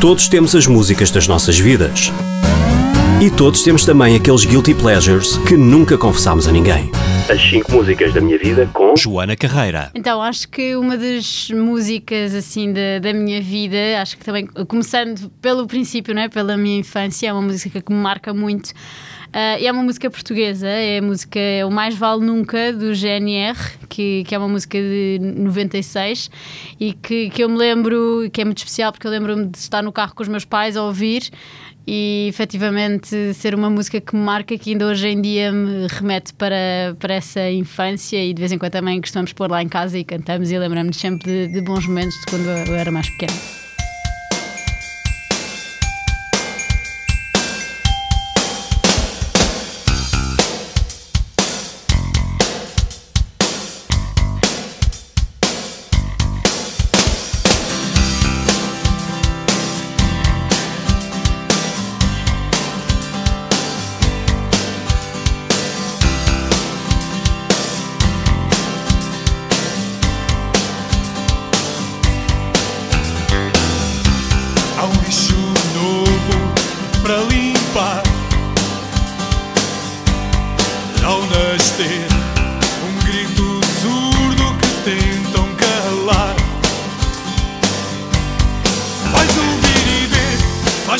Todos temos as músicas das nossas vidas. E todos temos também aqueles guilty pleasures que nunca confessámos a ninguém. As 5 músicas da minha vida com Joana Carreira. Então, acho que uma das músicas assim da, da minha vida, acho que também começando pelo princípio, não é? pela minha infância, é uma música que me marca muito. Uh, é uma música portuguesa, é a música O Mais Vale Nunca, do GNR, que, que é uma música de 96 e que, que eu me lembro, que é muito especial porque eu lembro-me de estar no carro com os meus pais a ouvir e efetivamente ser uma música que me marca, que ainda hoje em dia me remete para, para essa infância e de vez em quando também costumamos pôr lá em casa e cantamos e lembramos sempre de, de bons momentos de quando eu era mais pequena. Nascer, um grito